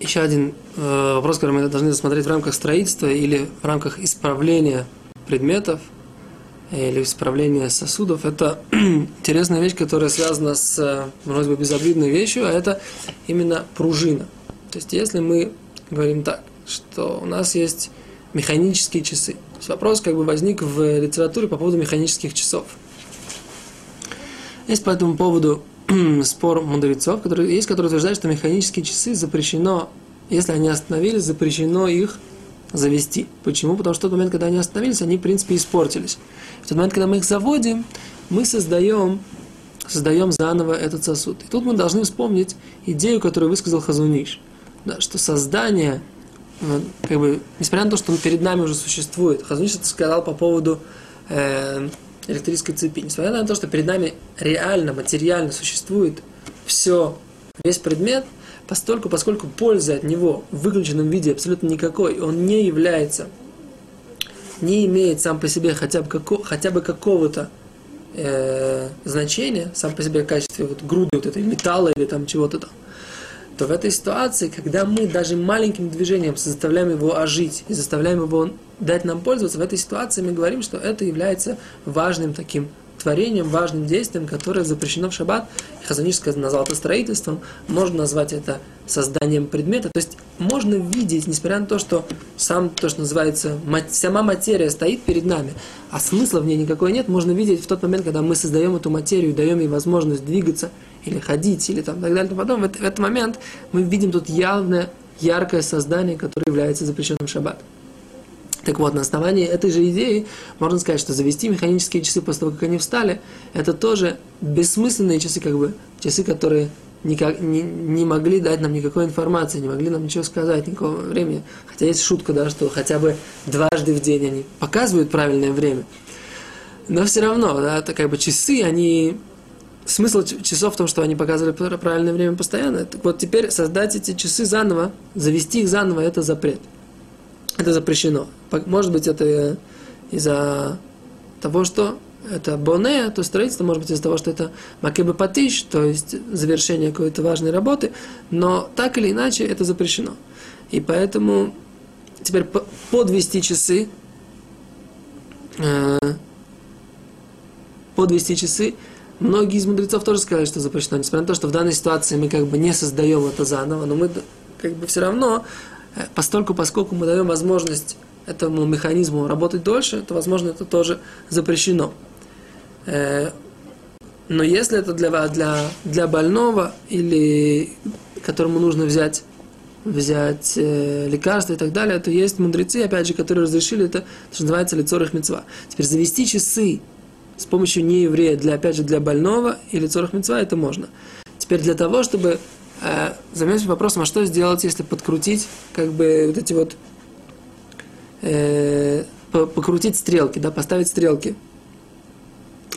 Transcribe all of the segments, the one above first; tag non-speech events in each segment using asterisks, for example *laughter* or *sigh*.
еще один э, вопрос, который мы должны рассмотреть в рамках строительства или в рамках исправления предметов или исправления сосудов. Это *clears throat* интересная вещь, которая связана с, вроде бы, безобидной вещью, а это именно пружина. То есть, если мы говорим так, что у нас есть механические часы. То есть вопрос как бы возник в литературе по поводу механических часов. Есть по этому поводу *clears throat* спор мудрецов, которые, есть, которые утверждают, что механические часы запрещено, если они остановились, запрещено их завести. Почему? Потому что в тот момент, когда они остановились, они, в принципе, испортились. В тот момент, когда мы их заводим, мы создаем, создаем заново этот сосуд. И тут мы должны вспомнить идею, которую высказал Хазуниш, да, что создание, как бы, несмотря на то, что он перед нами уже существует, Хазуниш это сказал по поводу э, электрической цепи. Несмотря на то, что перед нами реально, материально существует все, весь предмет, постольку, поскольку пользы от него в выключенном виде абсолютно никакой, он не является, не имеет сам по себе хотя бы, како, хотя бы какого-то э, значения, сам по себе в качестве вот груды вот этой металла или там чего-то там, то в этой ситуации, когда мы даже маленьким движением заставляем его ожить и заставляем его дать нам пользоваться, в этой ситуации мы говорим, что это является важным таким творением, важным действием, которое запрещено в шаббат. Хазаниш назвал это строительством, можно назвать это созданием предмета. То есть можно видеть, несмотря на то, что сам то, что называется, сама материя стоит перед нами, а смысла в ней никакой нет, можно видеть в тот момент, когда мы создаем эту материю, даем ей возможность двигаться, или ходить, или там так далее. Но потом в, в этот момент мы видим тут явное, яркое создание, которое является запрещенным шаббат. Так вот, на основании этой же идеи можно сказать, что завести механические часы после того, как они встали, это тоже бессмысленные часы, как бы, часы, которые никак, не, не могли дать нам никакой информации, не могли нам ничего сказать, никакого времени. Хотя есть шутка, да, что хотя бы дважды в день они показывают правильное время. Но все равно, да, это как бы часы, они смысл часов в том, что они показывали правильное время постоянно. Так вот, теперь создать эти часы заново, завести их заново, это запрет. Это запрещено. Может быть, это из-за того, что это боне, то строительство, может быть, из-за того, что это макебе патиш, то есть завершение какой-то важной работы, но так или иначе это запрещено. И поэтому теперь подвести часы, э, подвести часы, многие из мудрецов тоже сказали, что запрещено, несмотря на то, что в данной ситуации мы как бы не создаем это заново, но мы как бы все равно постольку, поскольку мы даем возможность этому механизму работать дольше, то, возможно, это тоже запрещено. Э, но если это для, для, для больного или которому нужно взять, взять э, лекарства и так далее, то есть мудрецы, опять же, которые разрешили это, что называется лицорых мецва. Теперь завести часы с помощью нееврея, для, опять же, для больного или лицорых мецва, это можно. Теперь для того, чтобы э, займемся вопросом, а что сделать, если подкрутить как бы вот эти вот э, покрутить стрелки, да, поставить стрелки.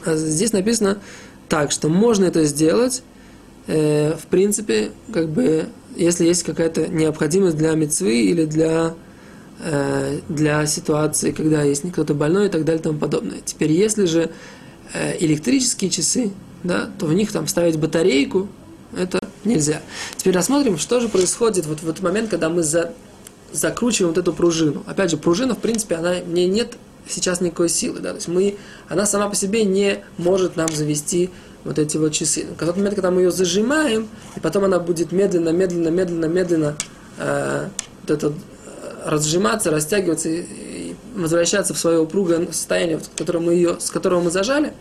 А здесь написано так, что можно это сделать, э, в принципе, как бы, если есть какая-то необходимость для мецвы или для, для ситуации, когда есть кто-то больной и так далее и тому подобное. Теперь, если же э, электрические часы, да, то в них там ставить батарейку, это нельзя. Теперь рассмотрим, что же происходит вот в этот момент, когда мы за, закручиваем вот эту пружину. Опять же, пружина, в принципе, она, мне нет сейчас никакой силы. Да? То есть мы, она сама по себе не может нам завести вот эти вот часы. В тот момент, когда мы ее зажимаем, и потом она будет медленно, медленно, медленно, медленно э, вот это, э, разжиматься, растягиваться и, возвращаться в свое упругое состояние, вот, которое мы ее, с которого мы зажали,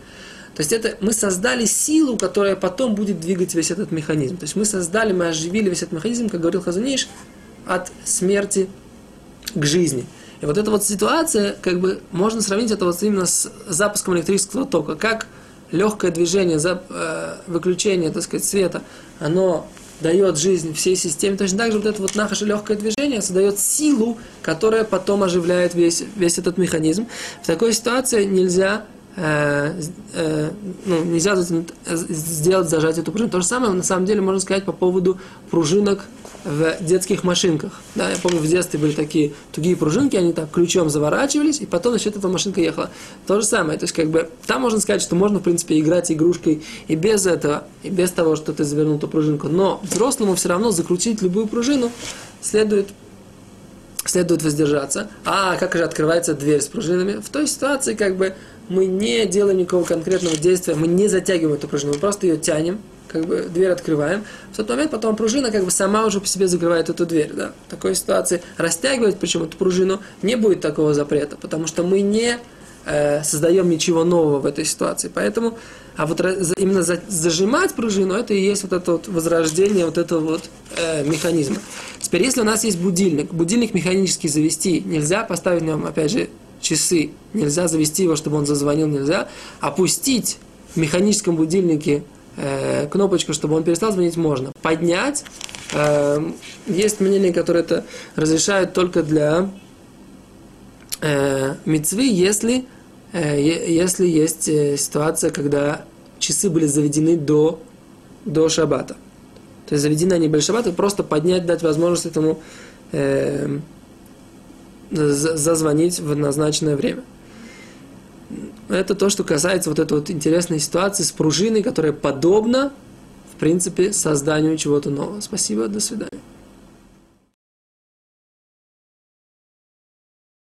то есть это мы создали силу, которая потом будет двигать весь этот механизм. То есть мы создали, мы оживили весь этот механизм, как говорил Хазаниш, от смерти к жизни. И вот эта вот ситуация, как бы, можно сравнить это вот именно с запуском электрического тока. Как легкое движение, за, э, выключение, так сказать, света, оно дает жизнь всей системе. Точно так же вот это вот наше легкое движение создает силу, которая потом оживляет весь, весь этот механизм. В такой ситуации нельзя Э, э, ну, нельзя сделать, зажать эту пружину. То же самое, на самом деле, можно сказать по поводу пружинок в детских машинках. Да, я помню, в детстве были такие тугие пружинки, они так ключом заворачивались, и потом за этого машинка ехала. То же самое, то есть как бы там можно сказать, что можно в принципе играть игрушкой и без этого, и без того, что ты завернул эту пружинку. Но взрослому все равно закрутить любую пружину следует следует воздержаться. А как же открывается дверь с пружинами? В той ситуации, как бы, мы не делаем никакого конкретного действия, мы не затягиваем эту пружину, мы просто ее тянем, как бы дверь открываем. В тот момент потом пружина как бы сама уже по себе закрывает эту дверь. Да? В такой ситуации растягивать причем эту пружину не будет такого запрета, потому что мы не э, создаем ничего нового в этой ситуации. Поэтому, а вот именно зажимать пружину, это и есть вот это вот возрождение вот этого вот э, механизма. Теперь, если у нас есть будильник, будильник механически завести нельзя, поставить в нем, опять же, часы, нельзя завести его, чтобы он зазвонил, нельзя, опустить в механическом будильнике э, кнопочку, чтобы он перестал звонить, можно. Поднять, э, есть мнения, которые это разрешают только для э, мецвы, если, если есть э, ситуация, когда часы были заведены до, до шаббата. То есть заведены они были шаббата, просто поднять, дать возможность этому э, зазвонить в назначенное время. Это то, что касается вот этой вот интересной ситуации с пружиной, которая подобна, в принципе, созданию чего-то нового. Спасибо, до свидания.